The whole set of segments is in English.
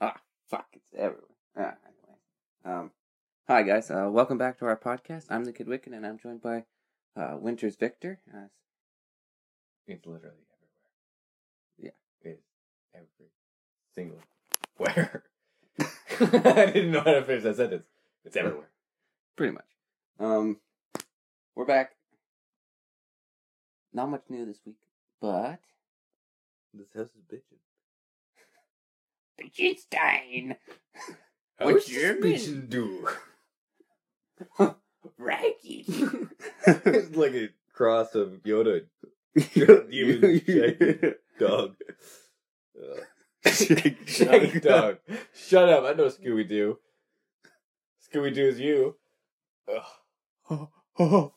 Ah, fuck, it's everywhere. Ah, anyway. Um, hi guys, uh, welcome back to our podcast. I'm the Kid Wicken, and I'm joined by uh, Winters Victor. Uh, It's literally everywhere. Yeah. It's every single where. I didn't know how to finish that sentence. It's everywhere. pretty much. Um, we're back. Not much new this week, but This house is bitching. Bitchenstein, What's What's your your bitching do? Raggy. it's like a cross of Yoda and demon shaggy dog. Uh, shaggy dog. Shut up! I know Scooby Doo. Scooby Doo is you. Ugh.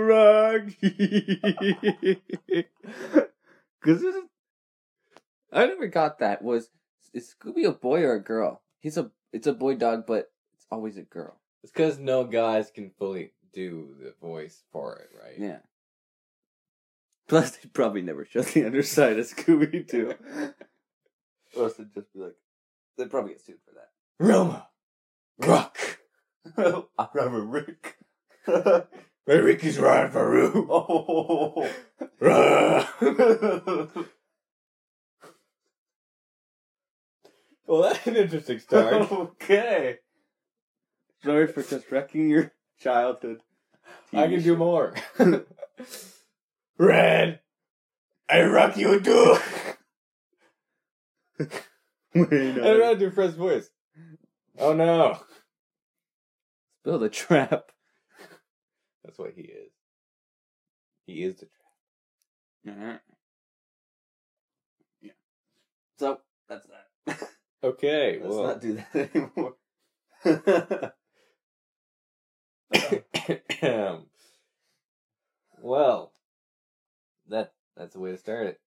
Raggy. Cause I never got that. Was is Scooby a boy or a girl? He's a it's a boy dog, but it's always a girl. It's because no guys can fully do the voice for it, right? Yeah. Plus, they probably never show the underside of Scooby Doo. or else they'd just be like, they'd probably get sued for that. Roma, rock. I remember Rick. My Ricky's riding for Roo. oh. well, that's an interesting start. okay. Sorry for just wrecking your childhood. I can do more. Red, I rock you too. Wait, I don't know how to do Fred's voice. Oh no. Spill a trap. That's what he is. He is the trap. Alright. Yeah. So, that's that. Okay, Let's well. not do that anymore. well, that that's the way to start it.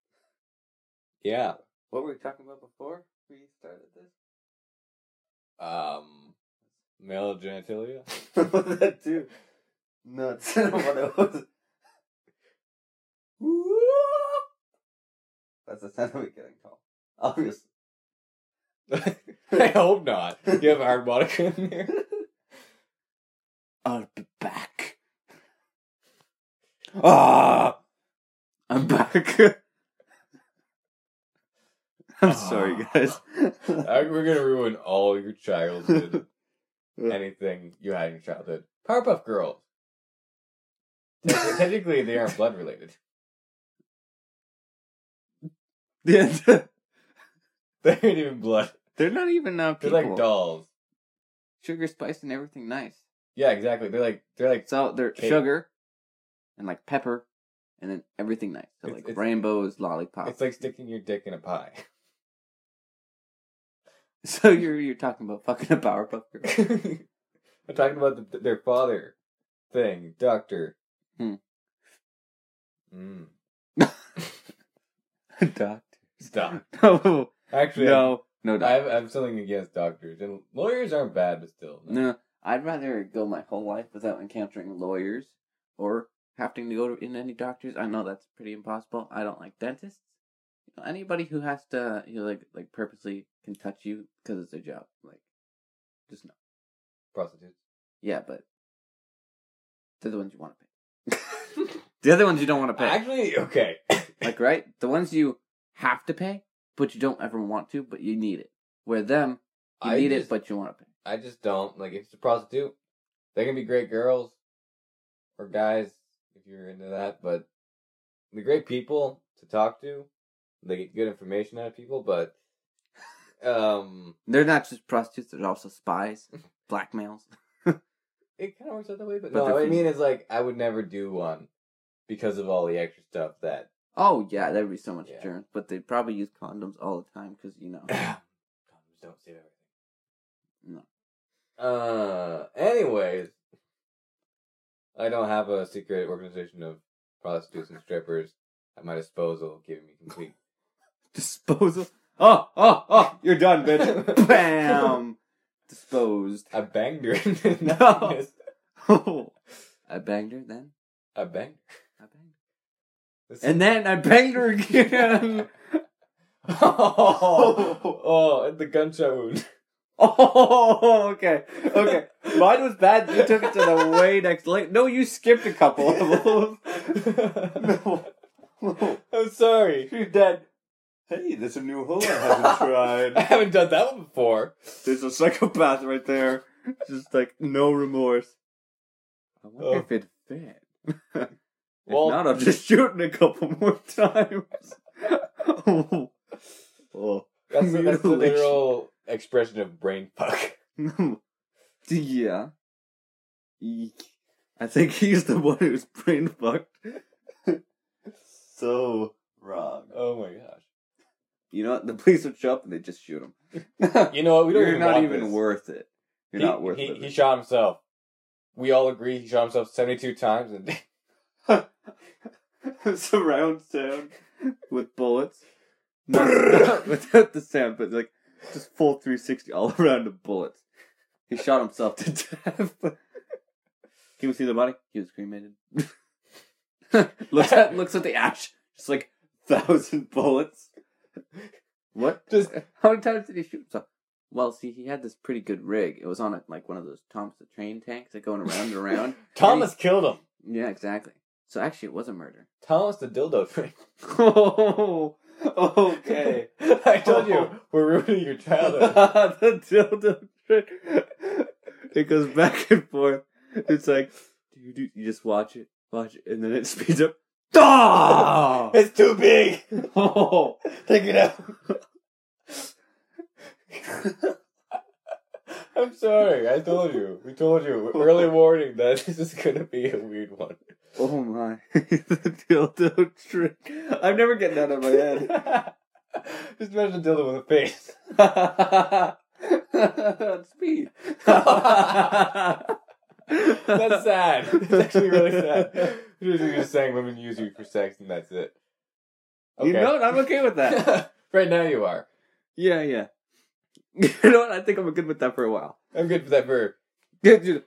Yeah. what were we talking about before we started this? Um, male genitalia. that too. No, it's not what it was. That's the sound of it getting tall. Obviously. I hope not. You have a harmonica in there. I'll be back. Ah, I'm back. I'm sorry, guys. I- We're gonna ruin all your childhood. Anything you had in your childhood. Powerpuff Girls. Technically, they aren't blood related. Yeah, They ain't even blood. they're not even uh, They're like dolls. Sugar, spice, and everything nice. Yeah, exactly. They're like they're like So they're Cake. sugar and like pepper and then everything nice. So It's- like it's- rainbows, lollipops. it's like sticking your dick in a pie. so you're you're talking about fucking a Powerpuff Girl. I'm talking about the, their father thing, Doctor. Hmm. Mm. Doctor. Stop. No, Actually, no, no, I have, I have something against doctors, and lawyers aren't bad, but still. No, I'd rather go my whole life without encountering lawyers or having to go to in any doctors. I know that's pretty impossible. I don't like dentists. You know, anybody who has to, you know, like, like purposely can touch you because it's their job. Like, just no. Prostitutes. Yeah, but they're the ones you want to pay. The other ones you don't want to pay. Actually, okay. Like, right? The ones you have to pay, but you don't ever want to, but you need it. Where them, you I need just- it, but you want to pay. I just don't like if it's a prostitute. They can be great girls or guys if you're into that, but they're great people to talk to. They get good information out of people, but um, They're not just prostitutes; they're also spies, blackmails. it kind of works out that way. But, But no, I mean it's like I would never do one because of all the extra stuff that Oh yeah, there'd be so much Yeah. insurance, but they'd probably use condoms all the time because you know. condoms don't save everything. No. Uh, anyways, I don't have a secret organization of prostitutes and strippers at my disposal, giving me complete. Disposal. Oh, oh, oh! You're done, bitch. Bam. Disposed. I banged her. No. Oh, I banged her then. I banged. I banged. This And then I banged her again. oh, oh, and the gunshot wound. oh, okay. Okay. Mine was bad. You took it to the way next link. No, you skipped a couple levels. no. I'm sorry. She's dead. Hey, there's a new hole I haven't tried. I haven't done that one before. There's a psychopath right there. Just like no remorse. I wonder Oh. if it fit. I'll just shooting a couple more times. oh. oh. That's, the- that's the literal expression of brain fuck. yeah. Eek. I think he's the one who's brain fucked. so wrong. Oh my gosh. You know what? The police would show up and they just shoot him. You know what? We don't You're even not even this. worth it. You're he, not worth he, it. he shot himself. We all agree he shot himself 72 times. And surround sound with bullets. Not, without the sound, but like just full 360 all around of bullets. He shot himself to death. Can we see the body? He was cremated. looks at looks at the ash, just like thousand bullets. What? Just- how many times did he shoot himself? Well, see, he had this pretty good rig. It was on a, like one of those Thomas the Train tanks that going around and around. Thomas killed him. Yeah, exactly. So actually, it was a murder. Thomas the dildo train. Oh, okay. I told you, we're ruining your childhood. the dildo trick. It goes back and forth. It's like you, do, you just watch it, watch it, and then it speeds up. Ah! it's too big. Oh. Take it out. I'm sorry. I told you. We told you. Early warning that this is gonna be a weird one. Oh my! the dildo trick. I'm never getting that out of my head. Just imagine a dildo with a face. Speed. That's sad. It's actually really sad. You're just saying women use you for sex and that's it. You know, what? I'm okay with that. right now you are. Yeah, yeah. You know what? I think I'm good with that for a while. I'm good with that for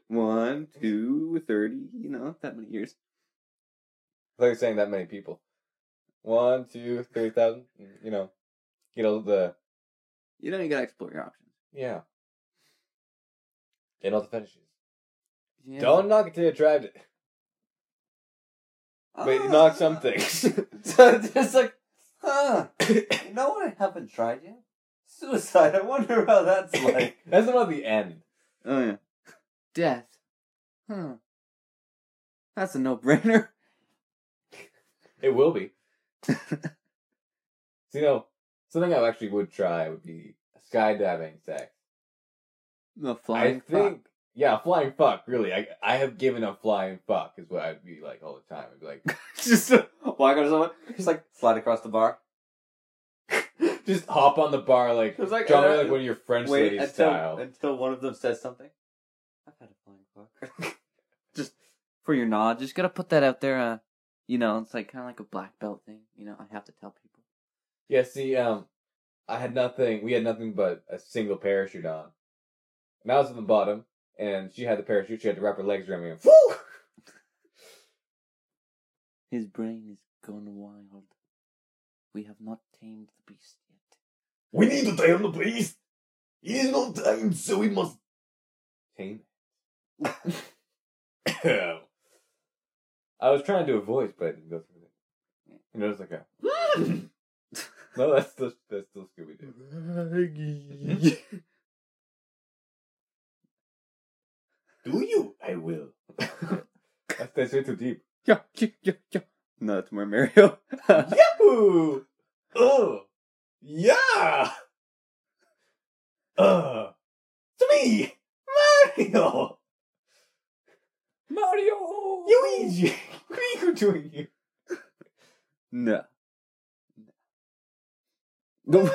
One, two, thirty. You know that many years. Like saying that many people. One, two, thirty thousand. Mm, you know, you know the You know you gotta explore your options. yeah. And all the fetishes. Yeah. Don't knock it till you tried it. But you knock some ah. things. so it's just like, huh? You know what? I haven't tried yet. Suicide. I wonder how that's like. That's not the end. oh yeah. Death. Huh. That's a no-brainer. It will be. So, you know, something I actually would try would be skydiving sex. The flying I think, yeah, flying fuck. Really, I I have given up flying fuck is what I'd be like all the time. I'd be like, just walk on someone, just like slide across the bar. just hop on the bar like, It was like, drop uh, like one of your French Wait ladies until style. until one of them says something. I've had a flying fuck. just for your nod, just gotta put that out there. Uh, you know, it's like kind of like a black belt thing. You know, I have to tell people. Yeah, see, um, I had nothing. We had nothing but a single parachute on. And I was at the bottom, and she had the parachute. She had to wrap her legs around me. And, Woo! His brain is gone wild. We have not tamed the beast yet. We need to tame the beast. He is not tamed, so we must tame. it. I was trying to do a voice, but it didn't go through it. You know, it's like a. no, that's still that's still Scooby Doo. Do you? I will. that's that's way too deep. Yeah, yeah, yeah, yeah. No, that's more Mario. Yahoo! Oh, yeah. Uh, to me, Mario, Mario. Luigi. What are you doing here? No. No.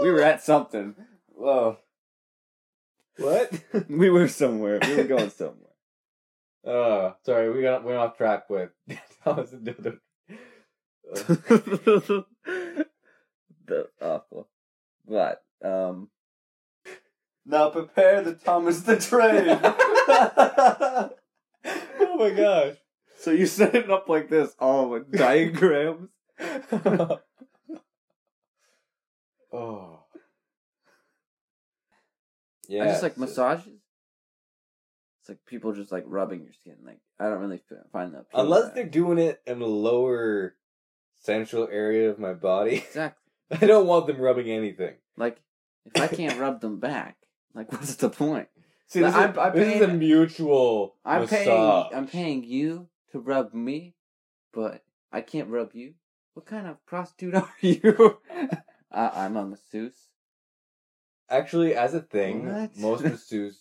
We were at something. Whoa. What? We were somewhere. We were going somewhere. Uh, sorry, we got went off track with Thomas and Dildo. the awful. But um Now prepare the Thomas the Train. oh my gosh. So you set it up like this, all with diagrams. oh. Yeah. I just like so- massages. It's like people just like rubbing your skin. Like I don't really find that. Unless that. they're doing it in the lower central area of my body, exactly I don't want them rubbing anything. like if I can't rub them back, like what's the point? See, this, I'm- is, I'm this is a mutual I'm massage. paying. I'm paying you to rub me, but I can't rub you. What kind of prostitute are you? I, I'm a masseuse. Actually, as a thing, What? most masseuse,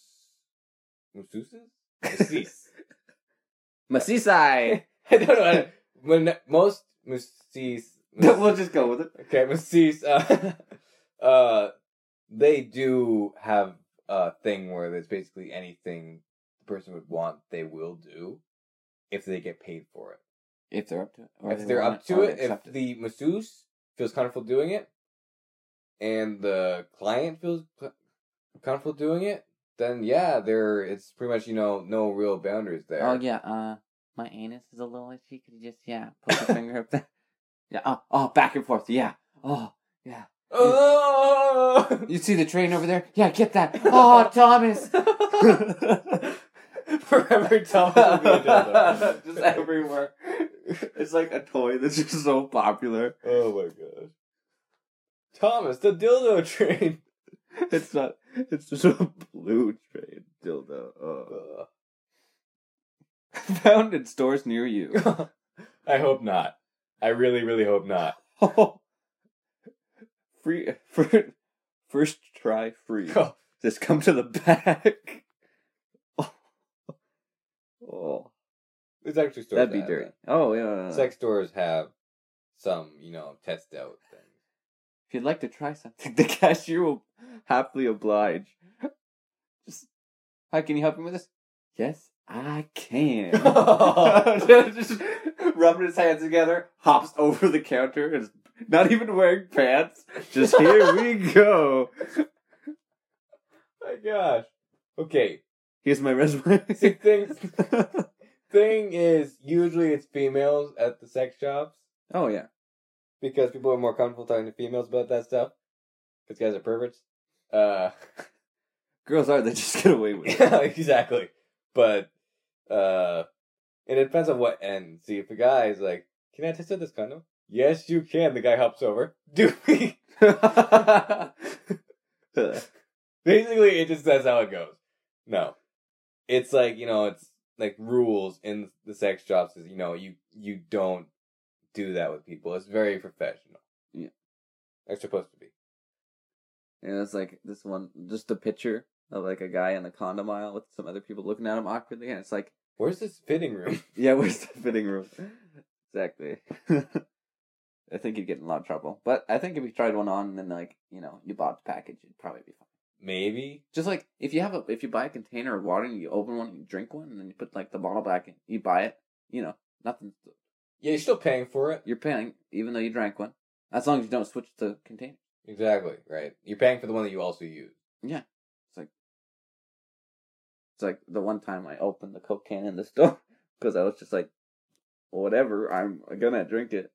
masseuses, masseuse. Massisai. I don't know. I- When most masseuse, we'll just go with it. okay, masseuse, uh, uh, they do have a thing where there's basically anything the person would want, they will do, if they get paid for it. If they're up to it. if they they're up to it, if it. the masseuse feels comfortable doing it, and the client feels comfortable doing it, then yeah, there it's pretty much you know no real boundaries there. Oh yeah, uh, my anus is a little itchy. Could you just yeah, put your finger up there? Yeah. Oh, oh, back and forth. Yeah. Oh, yeah. Oh! You see the train over there? Yeah, get that. Oh, Thomas. Forever Thomas will be a dildo. just everywhere. It's like a toy that's just so popular. Oh my god. Thomas, the dildo train. It's not. It's just a blue train dildo. Oh. Ugh. Found in stores near you. I hope not. I really, really hope not. Oh. Free for first try free. Oh. Just come to the back. oh, There's actually stores that'd be that dirty. that. Oh yeah. Sex stores have some, you know, test out things. If you'd like to try something, the cashier will happily oblige. Just, hi, can you help me with this? Yes, I can. just rubbing his hands together, hops over the counter, and not even wearing pants. Just here we go. My gosh. Okay. Here's my resume. See, things, thing is, usually it's females at the sex shops oh yeah. because people are more comfortable talking to females about that stuff. Because guys are perverts. Uh, Girls are, they just get away with it. yeah, exactly. But, uh, and it depends on what end. See, if a guy is like, can I test out this condom? Yes, you can. The guy hops over. Do we? Basically, it just that's how it goes. No, it's like you know, it's like rules in the sex shops. Is you know, you you don't do that with people. It's very professional. Yeah. they're supposed to be. and it's like this one, just a picture of like a guy in the condom aisle with some other people looking at him awkwardly, and it's like, Where's this fitting room? yeah, where's the fitting room? exactly. I think you'd get in a lot of trouble. But I think if you tried one on and then like, you know, you bought the package, it'd probably be fine. Maybe. Just like if you have a if you buy a container of water and you open one and you drink one and then you put like the bottle back in, you buy it, you know, nothing Yeah, you're still paying for it. you're paying even though you drank one. As long as you don't switch the container. Exactly right. You're paying for the one that you also use. Yeah. It's like it's like the one time I opened the Coke can in the store because I was just like, whatever, I'm gonna drink it.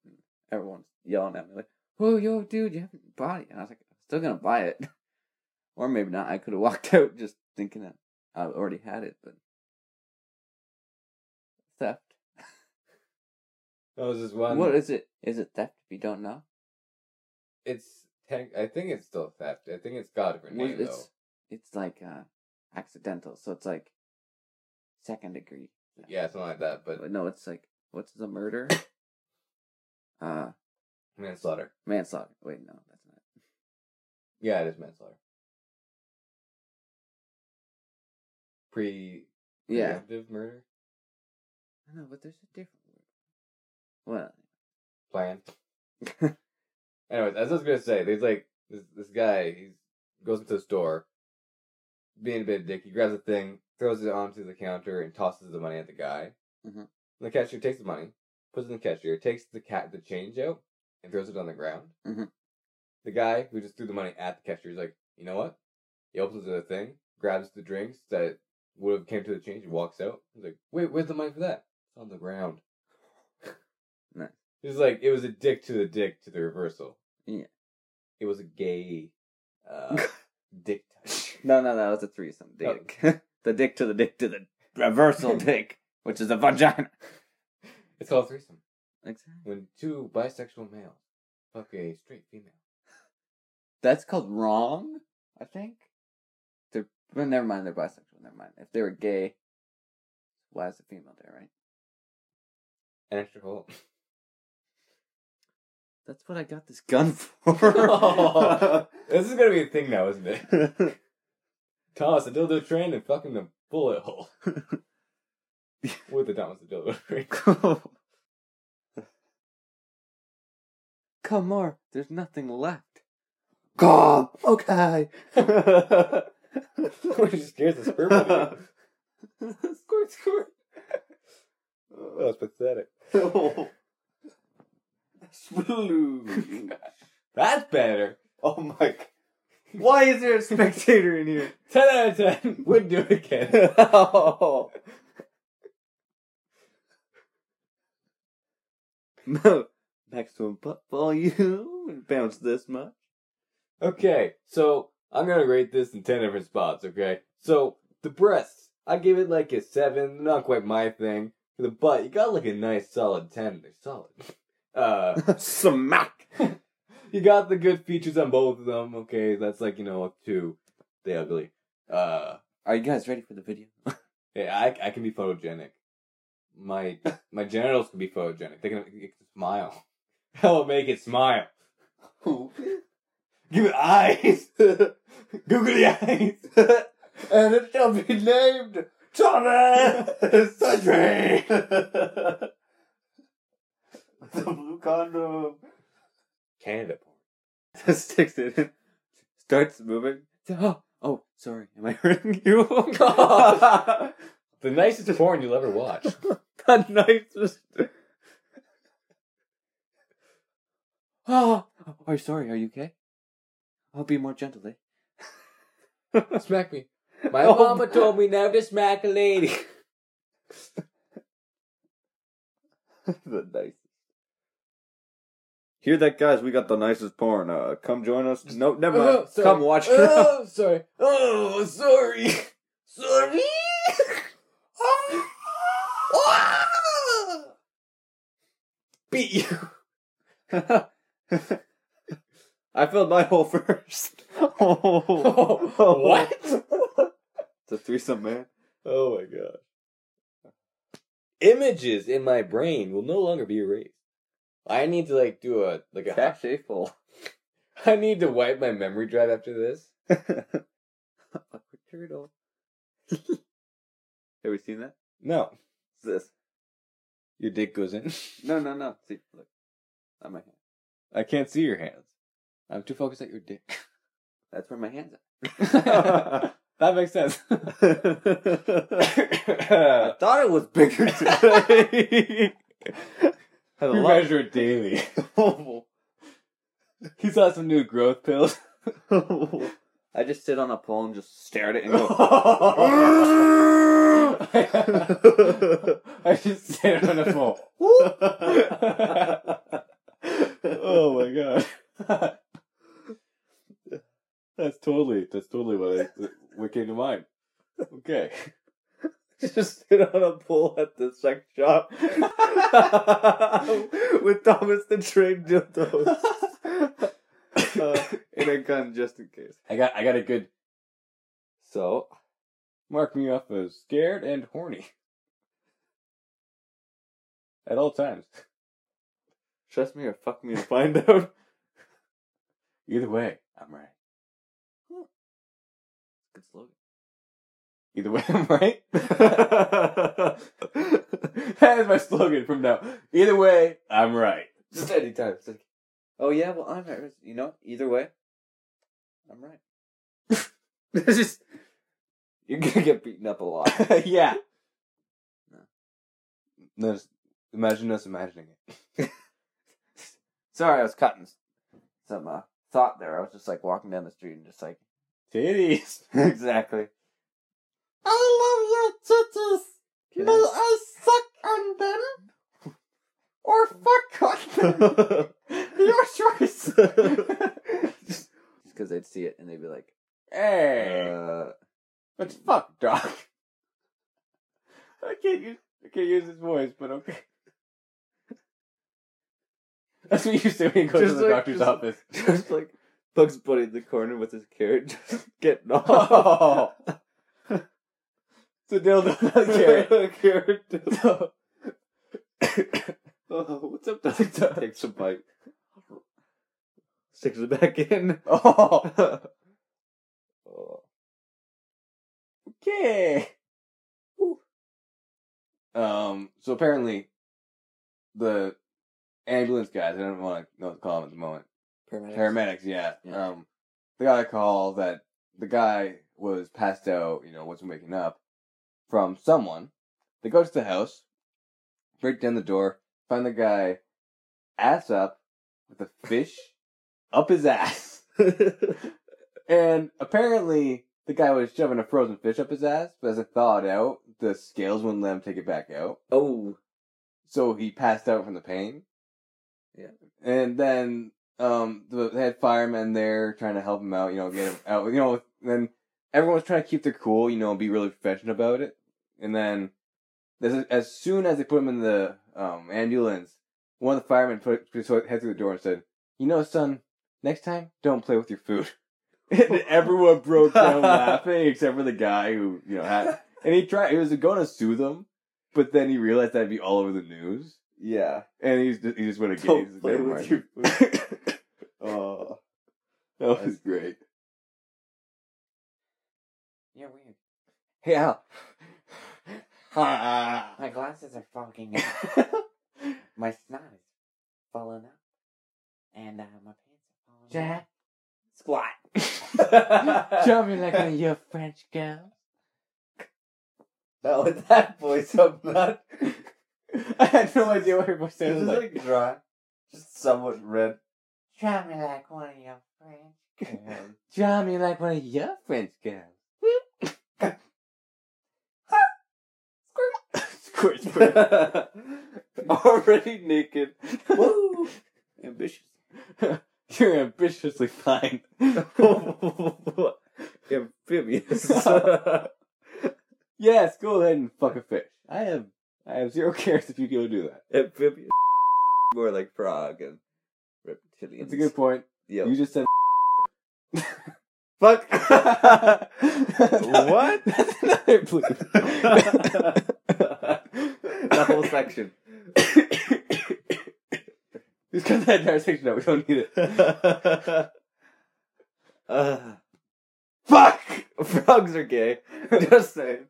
Everyone's yelling at me like, "Oh, yo, dude, you haven't bought it." And I was like, "I'm still gonna buy it," or maybe not. I could have walked out just thinking that I already had it, but theft. That was this one. what is it? Is it theft? If you don't know, It's. I think it's still theft. I think it's got a different name it's though. it's like uh accidental, so it's like second degree. Yeah, something like that. But But no, it's like what's the murder? Uh, manslaughter. manslaughter. Wait, no, that's not. Yeah, it is manslaughter. Pre. Yeah, Preemptive murder. I know, but there's a different word. Well, plan. Anyways, as I was gonna say, there's like this this guy. He goes into the store, being a bit of dick. He grabs a thing, throws it onto the counter, and tosses the money at the guy. Mhm. The cashier takes the money, puts it in the cashier, takes the cat the change out, and throws it on the ground. Mhm. The guy who just threw the money at the cashier is like, you know what? He opens the thing, grabs the drinks that would have came to the change, and walks out. He's like, wait, where's the money for that? It's on the ground. Nice. It was like it was a dick to the dick to the reversal. Yeah. It was a gay uh, dick touch. No, no, that was a threesome. Oh. Dick. the dick to the dick to the reversal dick, which is a vagina. It's called a threesome. Exactly. When two bisexual males fuck a straight female. That's called wrong, I think. They're well, never mind. They're bisexual. Never mind. If they were gay, why is the female there, right? An extra hole. That's what I got this gun for. This is gonna be a thing now, isn't it? Thomas, a dildo train and fucking the bullet hole. With the Thomas the train. Come more. There's nothing left. Come. Okay. Which scares the sperm out of squirt, squirt. Oh, that's pathetic. Splooge. That's better. Oh my. g- Why is there a spectator in here? 10 out of 10. Wouldn't do it again. oh. Maximum butt volume and bounce this much. Okay, so I'm gonna rate this in 10 different spots, okay? So, the breasts, I give it like a 7, not quite my thing. For the butt, you got like a nice solid 10. They're solid. Uh, Smack. you got the good features on both of them, okay? That's like, you know, up to the ugly. Uh, Are you guys ready for the video? yeah, I, I can be photogenic. My my genitals can be photogenic. They can, it can smile. Hell, make it smile. Give it eyes. Googly eyes. and it shall be named Thomas Train. the blue condom. Canada porn. Sticks it. Starts moving. Oh, oh, sorry. Am I hurting you? The nicest porn you'll ever watch. The nicest. Oh, oh, sorry. Are you okay? I'll be more gentle, eh? Smack me. My Oh. mama told me never to smack a lady. the nicest. Hear that, guys? We got the nicest porn. Uh, come join us. No, never mind. Oh, sorry. come watch. Oh, sorry. Oh, sorry. Sorry. Beat you. I filled my hole first. oh what? It's a threesome, man. Oh my god. Images in my brain will no longer be erased. I need to like do a like a Cache full. I need to wipe my memory drive after this. Turtle. Have we seen that? No. What's this? Your dick goes in. No, no, no. See, look. On my hand. I can't see your hands. I'm too focused at your dick. That's where my hands are. that makes sense. I thought it was bigger today. Had you measure it daily. He saw some new growth pills. I just sit on a pole and just stare at it and go. I just stand on a pole. oh my god. that's totally that's totally what I, what came to mind. Okay. just sit on a pole at the sex shop with Thomas the Train dildos uh, in a gun just in case. I got I got a good so mark me off as scared and horny. At all times. Trust me or fuck me and find out. Either way, I'm right. Good slogan. Either way, I'm right. that is my slogan from now. Either way, I'm right. Just anytime. Like, oh yeah, well I'm right. You know, either way, I'm right. it's just you're gonna get beaten up a lot. yeah. No. No, just imagine us imagining it. Sorry, I was cutting some uh, thought there. I was just like walking down the street and just like Titties. exactly. I love your titties. Will I- I suck on them? Or fuck on them? Your choice. Just because they'd see it and they'd be like, "Hey, uh, let's fuck, doc." I can't use I can't use his voice, but okay. That's what you say when you go to the like- doctor's just- office. just like Bugs Bunny in the corner with his carrot, just getting Oh. off. It's a dildo, not a carrot. carrot. dildo. oh, what's up, doctor? Takes a bite. Sticks it back in. Oh, okay. Um. So apparently, the ambulance guys. I don't want to know what to call them at the moment. Paramedics. Paramedics, yeah. Yeah. Um, they got a call that the guy was passed out, you know, wasn't waking up from someone. They go to the house, break down the door, find the guy ass up with a fish up his ass. and apparently the guy was shoving a frozen fish up his ass, but as it thawed out, the scales wouldn't let him take it back out. oh. So he passed out from the pain. Yeah. And then um the, they had firemen there trying to help him out, you know, get him out. You know, then everyone was trying to keep their cool, you know, be really professional about it. And then as, as soon as they put him in the um ambulance, one of the firemen put, put his head through the door and said, "You know, son, next time don't play with your food." and everyone broke down laughing except for the guy who you know had and he tried he was going to sue them but then he realized that'd be all over the news Yeah. and he's just, he just went against Don't play with mind. your Oh. that was great You're weird. hey al My glasses are fogging up. my snot is falling up. And uh, my pants are falling Jack. Squat. show me like one of your french girls Not with that voice, I'm not. i had no idea what her voice sounded is like like dry. Just somewhat red. Show me like one of your French girls. show me like one of your french girls squirt squirt Already naked. Woo! ambitious you're ambitiously fine Amphibious. Yes, go ahead and fuck a fish. I have I have zero cares if you go do that. Amphibious. More like frog and reptilians. That's a good point. Yep. You just said Fuck. what? That's another bleep. the whole section. Just cut that entire section out. We don't need it. uh, fuck! Frogs are gay. Just saying.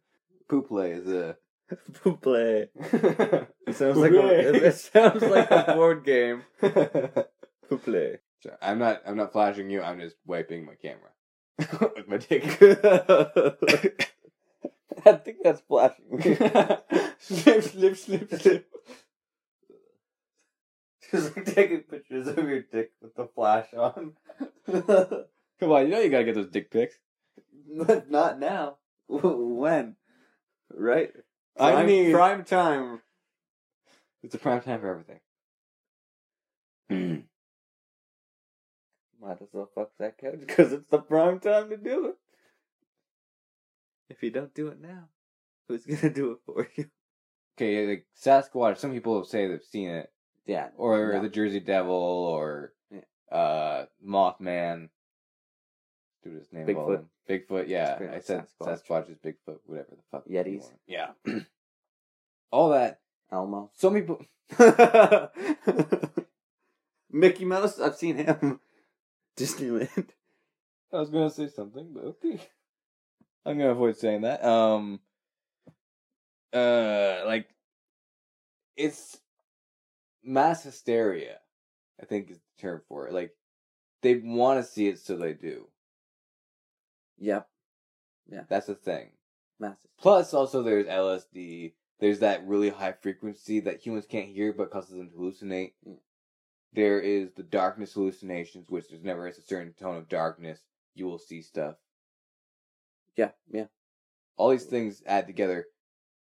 Pouple is a. Pouple. It sounds like a, it, sounds like a board game. Pouple. Sorry, I'm not. I'm not flashing you. I'm just wiping my camera with my dick. I think that's flashing me. slip, slip, slip, slip. Just like taking pictures of your dick with the flash on. Come on, you know you gotta get those dick pics. But not now. when? Right? I mean, prime time. It's a prime time for everything. Hmm. Might as well fuck that couch because it's the prime time to do it. If you don't do it now, who's gonna do it for you? Okay, like Sasquatch. Some people say they've seen it, Yeah. or No. the Jersey Devil, or uh, Mothman. Dude, his name. Bigfoot. Bigfoot. Yeah, I said Sasquatch. Sasquatch is Bigfoot. Whatever the fuck. Yetis. Yeah. all that. Elmo. Some people. Mickey Mouse, I've seen him. Disneyland. I was gonna say something, but okay. I'm gonna avoid saying that. Um, uh, like it's mass hysteria. I think is the term for it. Like they want to see it, so they do. Yep. Yeah. That's the thing. Massive. Plus, also there's LSD. There's that really high frequency that humans can't hear, but causes them to hallucinate. Mm. There is the darkness hallucinations, which there's never a certain tone of darkness. You will see stuff. Yeah, yeah. all these things add together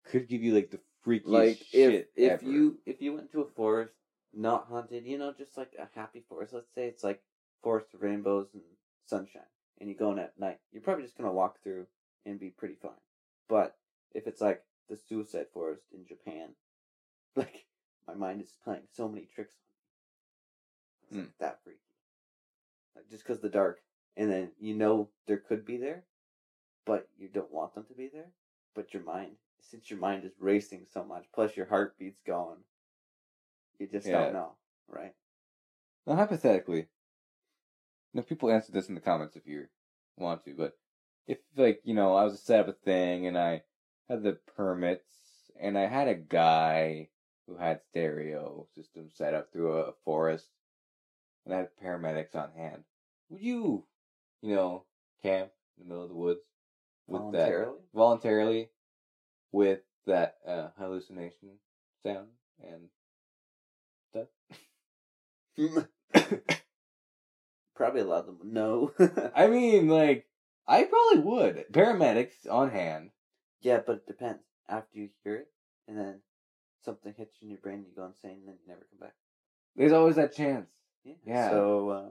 could give you like the freakiest like if shit if ever. you if you went to a forest not haunted, you know, just like a happy forest. Let's say it's like forest of rainbows and sunshine, and you go in at night. You're probably just gonna walk through and be pretty fine. But if it's like the suicide forest in Japan, like my mind is playing so many tricks on me. It's hmm. like that freaky. Like just because the dark, and then you know there could be there, but you don't want them to be there. But your mind, since your mind is racing so much, plus your heartbeat's going, you just Yeah. don't know, right? Now, hypothetically, now people answer this in the comments if you want to, but if like you know I was to set up a thing and I had the permits and I had a guy who had stereo system set up through a forest and I had paramedics on hand, would you, you know, camp in the middle of the woods with Voluntarily? that voluntarily with that uh, hallucination sound and stuff? Probably a lot of them would know. I mean, like, I probably would. Paramedics on hand. yeah, but it depends. After you hear it, and then something hits you in your brain, you go insane, and then you never come back. There's always that chance. Yeah. Yeah. So uh,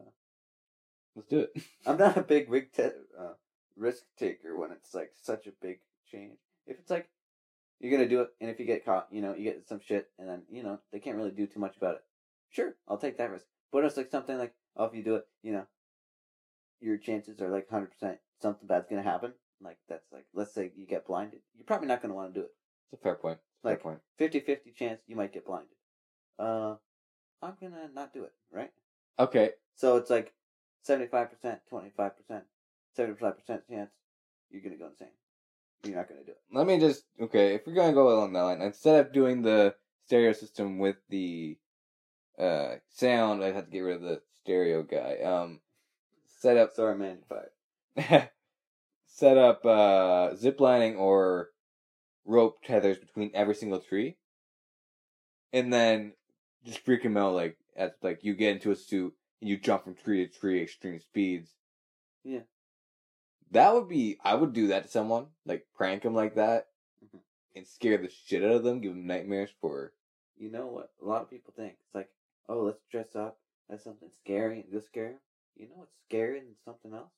Let's do it. I'm not a big rig te- uh, risk taker when it's like such a big change. If it's like you're gonna do it, and if you get caught, you know, you get some shit, and then you know they can't really do too much about it. Sure, I'll take that risk. But it's like something like, oh, if you do it, you know, your chances are like hundred percent something bad's gonna happen. Like that's like, let's say you get blinded, you're probably not gonna want to do it. It's a fair point. It's Like- fair point. 50-50 chance you might get blinded. Uh, I'm gonna not do it, right? Okay. So it's like 75%, 25%, 75% chance you're going to go insane. You're not going to do it. Let me just okay. If we're gonna go along that line, instead of doing the stereo system with the uh sound, I had to get rid of the stereo guy. Um, set up Sorry, man, you're set up uh zip lining or rope tethers between every single tree and then just freak them out like as like you get into a suit and you jump from tree to tree extreme speeds Yeah. That would be i would do that to someone like prank them like that Mhm. and scare the shit out of them give them nightmares for You know what? A lot of people think it's like, oh, let's dress up as something scary and go scare 'em. You know what's scarier than something else?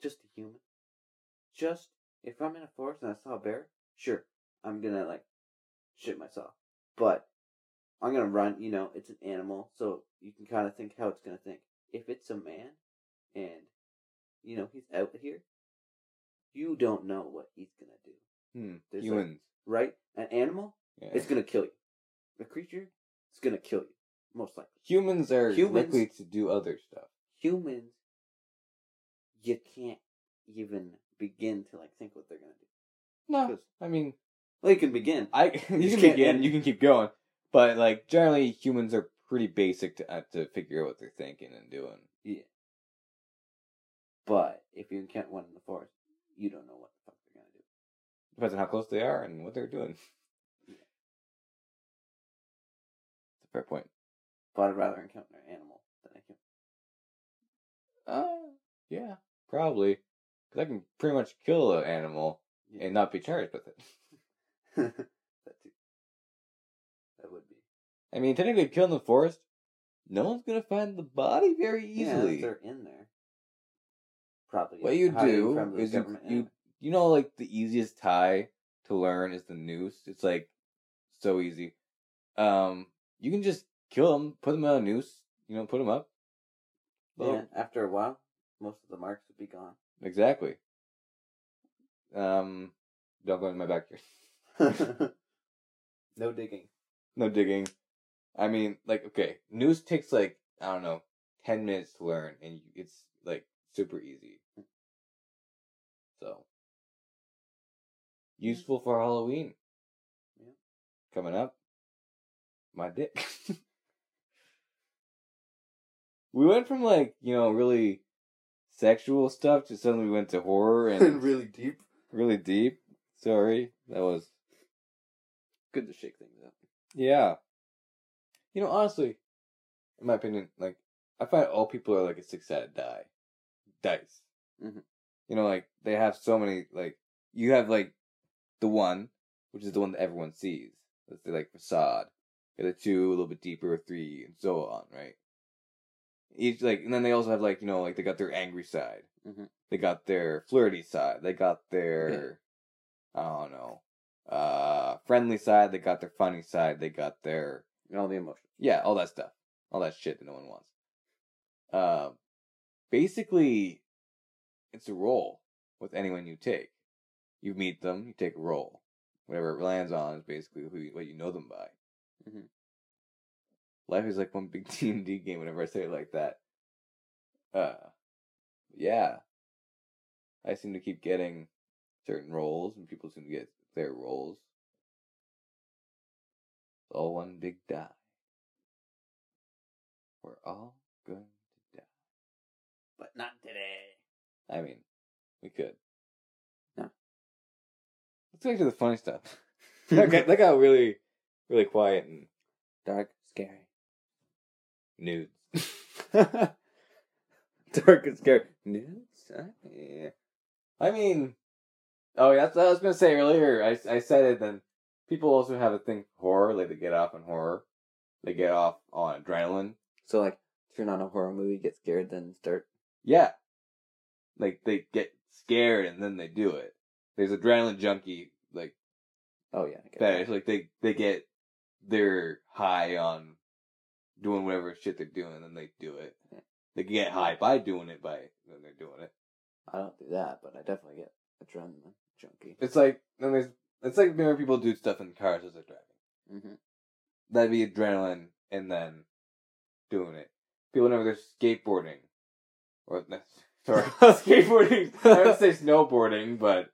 Just a human. Just if I'm in a forest and I saw a bear, sure, I'm gonna like shit myself. But I'm gonna run. You know, it's an animal, so you can kind of think how it's gonna think. If it's a man, and you know he's out here, you don't know what he's gonna do. hmm, There's like- humans Right? An animal, yeah. it's gonna kill you. A creature, it's gonna kill you. Most likely. humans are Humans- likely to do other stuff Humans, you can't even begin to like think what they're gonna do. No, i mean Well, you can begin. I you just can begin, end. you can keep going, but like generally humans are pretty basic to uh, to figure out what they're thinking and doing. Yeah. But if you encounter one in the forest, you don't know what the fuck they're gonna do. Depends on how close they are and what they're doing. Yeah. It's a fair point. But I'd rather encounter an animal than I can. Uh, yeah, probably, because I can pretty much kill an animal Yeah. and not be charged with it. that too. That would be. I mean, technically, killing the forest, no one's gonna find the body very easily. if they're in there. Probably. what you do is you, you you know like the easiest tie to learn is the noose. It's like so easy. Um, you can just kill them, put them on a noose. You know, put them up. Yeah, after a while, most of the marks would be gone. exactly. Um, don't go in my backyard. no digging. No digging. I mean, like, okay, noose takes like I don't know, ten minutes to learn, and it's like super easy. So useful for Halloween. Yeah. Coming up, my dick. we went from like you know really sexual stuff to suddenly we went to horror and really deep. really deep. Sorry, that was Good to shake things up. yeah. You know, honestly, in my opinion, like I find all people are like a six-sided die, dice. Mhm. You know, like they have so many. Like you have like the one, which is the one that everyone sees. Let's say like facade. The two a little bit deeper, three, and so on, right? Each like, and then they also have like you know like they got their angry side, Mhm. they got their flirty side, they got their, I don't know, uh, friendly side, they got their funny side, they got their And all the emotions. yeah, all that stuff, all that shit that no one wants. Uh, basically, it's a role with anyone you take. You meet them, you take a role. Whatever it lands on is basically who you, what you know them by. Mhm. Life is like one big D and D game. Whenever I say it like that, uh, yeah, I seem to keep getting certain roles, and people seem to get their roles. It's all one big die. We're all going. But not today. I mean, we could. No. Let's get to the funny stuff. that, got, that got really, really quiet and Dark, scary. nudes. Dark and scary. Nudes? Huh? Yeah. I mean, oh yeah, that's what I was gonna say earlier. I, I said it. Then people also have a thing horror, like they get off on horror, they get off on adrenaline. So, like, turn on a horror movie, get scared, then start. Yeah, like they get scared and then they do it. There's adrenaline junkie like Oh, yeah. I get that. Like they they get their high on doing whatever shit they're doing, and they do it. Yeah. They get high by doing it by when they're doing it. I don't do that, but I definitely get adrenaline junkie. It's like then there's it's like whenever people do stuff in cars as they're driving. Mm-hmm. That'd be adrenaline, and then doing it. People know they're skateboarding, or sorry, skateboarding. I would say snowboarding, but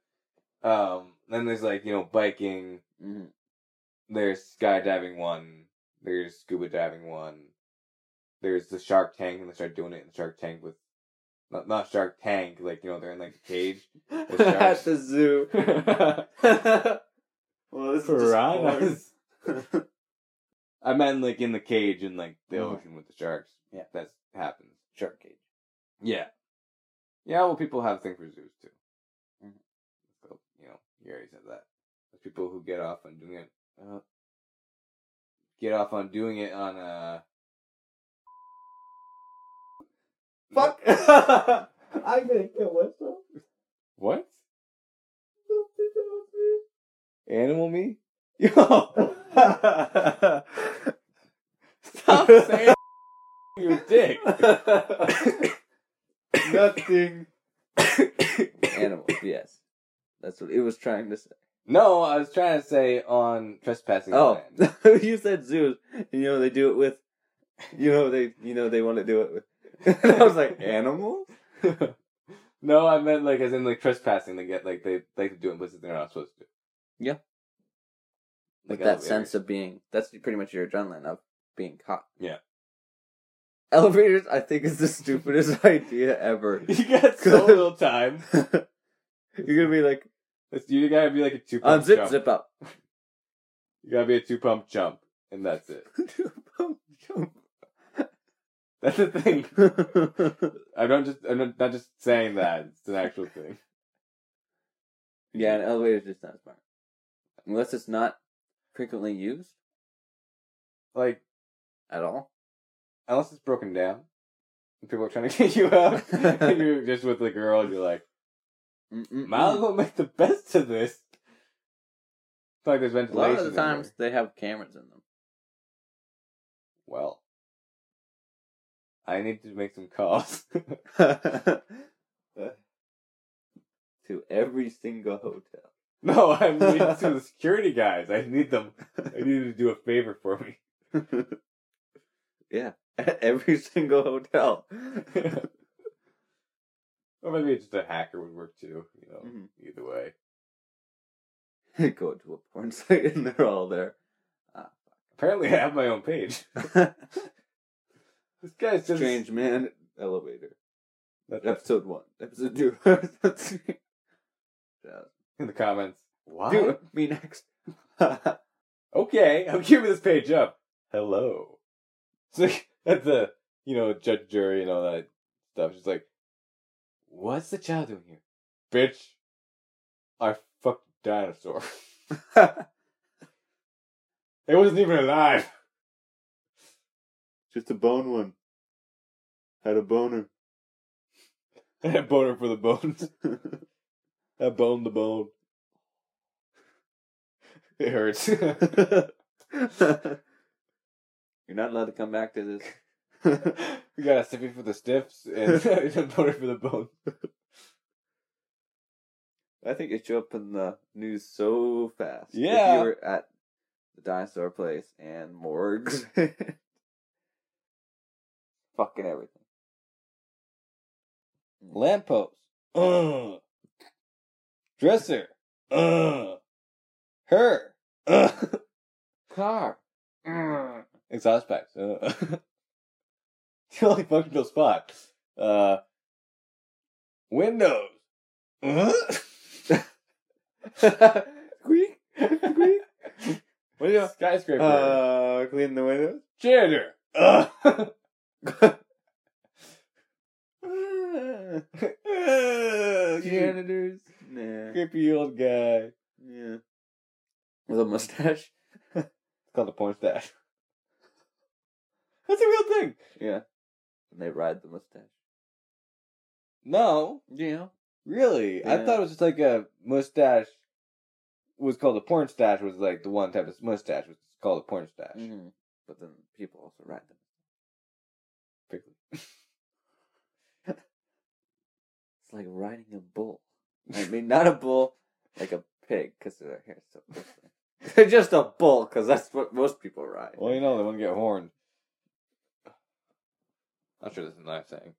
um, then there's like you know biking. Mm-hmm. There's skydiving one. There's scuba diving one. There's the Shark Tank, and they start doing it in the Shark Tank with not not Shark Tank, like you know they're in like a cage. At sharks. the zoo. well, this Piranhas. I meant like in the cage in like the Mhm. ocean with the sharks. Yeah. that happens. Shark cage. Yeah. Yeah, well, people have a thing for zoos too. Mhm. So, you know, you already said that. There's people who get off on doing it. Uh, get off on doing it on uh Fuck! I'm gonna kill myself. What? Animal me? Yo! Stop saying your dick. Nothing. Animals, yes. That's what it was trying to say. no, I was trying to say on trespassing Oh, you said zoos. You know they do it with. You know they. You know they want to do it with. and I was like animals. no, I meant like as in like trespassing. They get like they like to do it in places they're not supposed to. Yeah. Like Like that sense of being. That's pretty much your adrenaline of being caught. Yeah. Elevators, I think, is the stupidest idea ever. You got so little time. You're gonna be like you gotta be like a two pump unzip, um, jump. zip zip up. You gotta be a two pump jump, and that's it. two pump jump. That's the thing. I'm not just I'm not, not just saying that. It's an actual thing. yeah, an elevator's just not smart unless it's not frequently used Like at all. Unless it's broken down, and people are trying to get you out, and you're just with the girl, you're like. "Might as well make the best of this." It's like there's ventilation. A lot of the times they have cameras in them. well, I need to make some calls. to every single hotel. no, I need to the security guys. I need them. I need to do a favor for me. yeah, at every single hotel. Or maybe just a hacker would work too. You know, Mhm. either way. Go to a porn site and they're all there. Apparently, I have my own page. This guy's just Strange man elevator. That- Episode one. Episode two. Three. Yeah. in the comments. Why? Do me next. Okay, I'm keeping this page up. Hello. It's like at the you know judge jury and all that stuff. She's like, "What's the child doing here, bitch? I fucked a dinosaur." It wasn't even alive. Just a bone one. Had a boner. Had a boner for the bones. I boned the bone. It hurts. You're not allowed to come back to this. we got a stiffy for the stiffs and a boner for the bone. I think it show up in the news so fast. Yeah. If you were at the dinosaur place and morgues. Fucking everything. Lamppost. Uh. Dresser. Uh. Her. Uh. Car. Exhaust pipes. Uh. the only functional spot. Uh. Windows. Uh. Squeak. Squeak. What do you Skyscraper. Uh, clean the windows. Janitor. Uh. Janitors. Nah. Creepy old guy. Yeah. With a mustache. It's called a porn stash. That's a real thing. Yeah. And they ride the mustache. No, Yeah. really. I thought it was just like a mustache. Was called a porn stash. Was like the one type of mustache was called a porn stash. hmm But then people also ride them. It's like riding a bull. I mean, not a bull, like a pig, because their hair's so. They're just a bull, because that's what most people ride. Well, you know they want to get horned. I'm not sure this is a nice saying.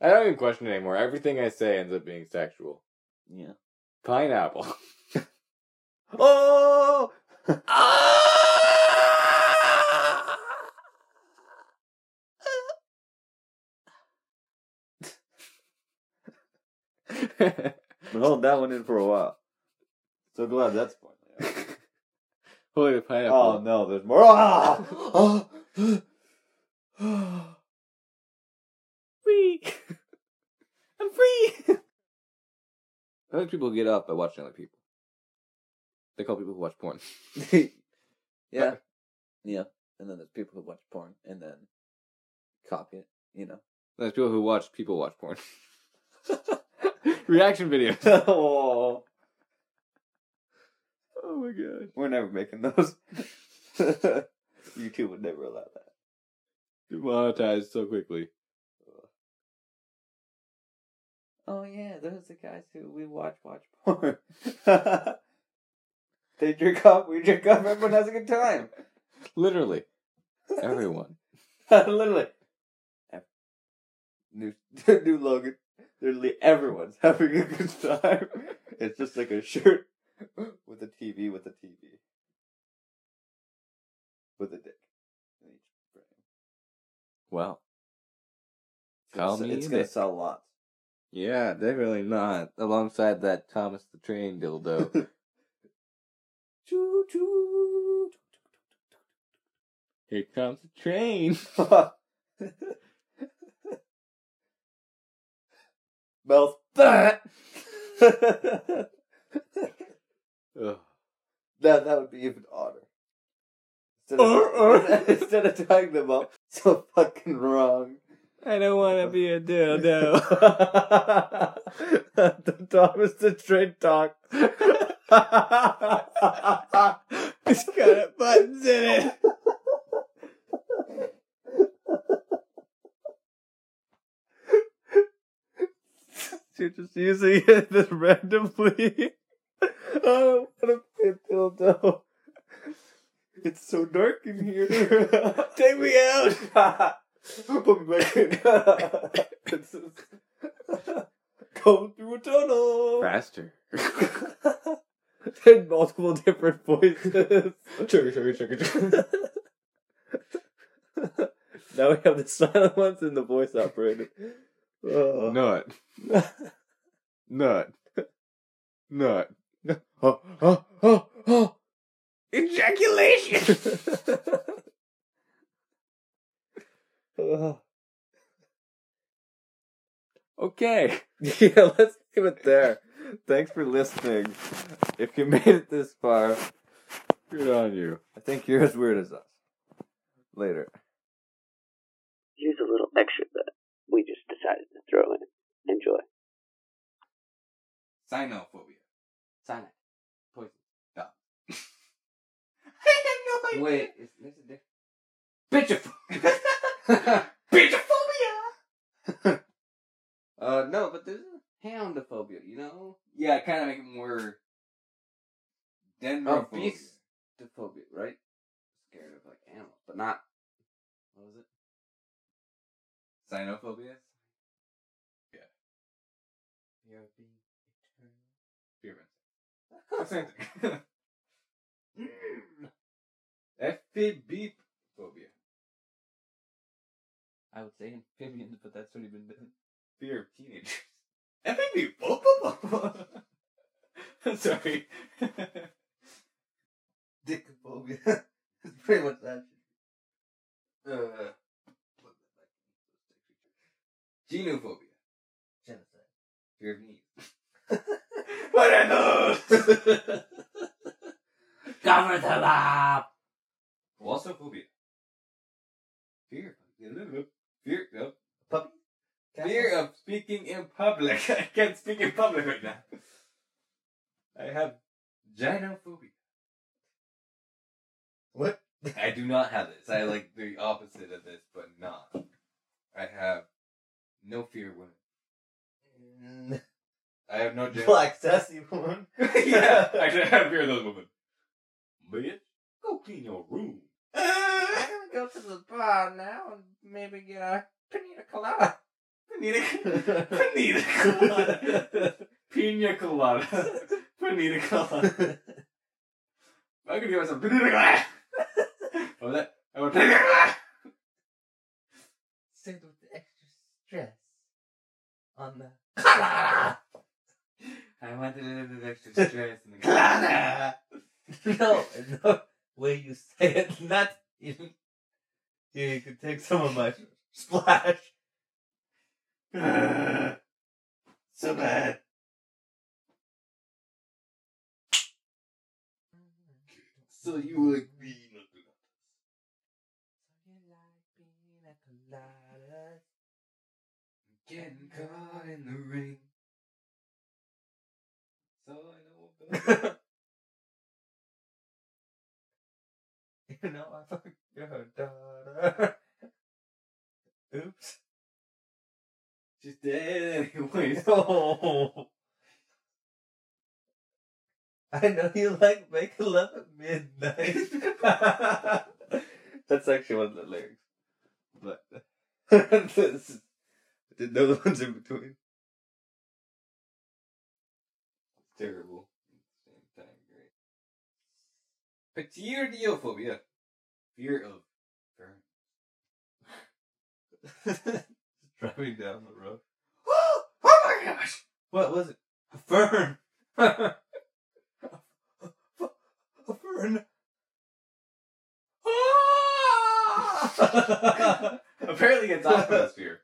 I don't even question it anymore. Everything I say ends up being sexual. Yeah. Pineapple. Oh! Been holding that one in for a while. So glad that's out. Holy pineapple. Oh no, there's more. Ah! free. I'm free. I like people get up by watching other people. They call people who watch porn. yeah. Yeah. And then there's people who watch porn and then copy it, you know. There's people who watch people watch porn. Reaction videos. oh, Oh my god. we're never making those. YouTube would never allow that. Demonetized so quickly. Oh yeah, those are the guys who we watch watch porn. they drink up, we drink up, everyone has a good time. Literally. Everyone. Literally. Ev- New new Logan. Literally everyone's having a good time. It's just like a shirt with a TV with a TV. With a dick. in. Well. It's gonna Call se- me It's gonna Dick. sell lots. Yeah, definitely not. Alongside that Thomas the Train dildo. Choo choo. Here comes the train. Mouth. Ugh. That that would be even odder. Instead of, instead of tying them up so fucking wrong. I don't want to be a dildo. the Thomas the Train talk. it's got buttons in it. You're just using it this randomly. I don't want to be a dildo. It's so dark in here. Take me out. Put me back in. Going through a tunnel. Faster. in multiple different voices. Chugga, chugga, chugga, chugga. now we have the silent ones and the voice operated. Oh. Nut. Nut. Nut. Oh, oh, oh, oh. Ejaculation. Okay. Yeah, let's leave it there. Thanks for listening. If you made it this far, Good on you. I think you're as weird as us. Later. Here's a little extra that we just decided to throw in. Enjoy. Cynophobia. Cyanide. Poison. Stop. I have no idea. Wait, is, there's a difference. Bitchophobia. Bitchophobia. Uh, no, but there's a houndophobia, you know? Yeah, kind of make it more. Denver. Dendrophobia. Beastophobia, right? Scared of, like, animals, but not... What was it? Cynophobia. Yeah. Fear of being eternal. Fear of. Same thing. Amphibeep phobia. I would say amphibians, but that's already been done. Fear of teenagers. Amphibeep. Sorry. Dickophobia. it's pretty much that. uh, genophobia. Genocide. Fear of knees. what are those? Cover them up! Glossophobia. Fear. Fear of Puppy. fear of speaking in public. I can't speak in public right now. I have gynophobia. What? I do not have this. I like the opposite of this, but not. I have no fear of women. Mm. I have no gym. Black sassy one. yeah, actually, I have fear of those women. Bitch, go clean your room. Go to the bar now and maybe get a pina colada. Panita, panita colada. Pina colada. Panita colada. I could give myself panita colada. What was that? I went panita colada. With the extra stress on the. colada. I wanted a little bit extra stress in the Colada. no, no way you say it. Not even. Here, you can take some of my splash. so bad. So you like me, Getting caught in the ring. So I know You know, I fucked your daughter. Oops. She's dead anyways. Oh. I know you like making love at midnight. That's actually one of the lyrics. But this didn't know the ones in between. Terrible. Same time, great. Fear of. Driving down the road. oh my gosh! What was it? A fern. a fern. Ah! Apparently it's off fear.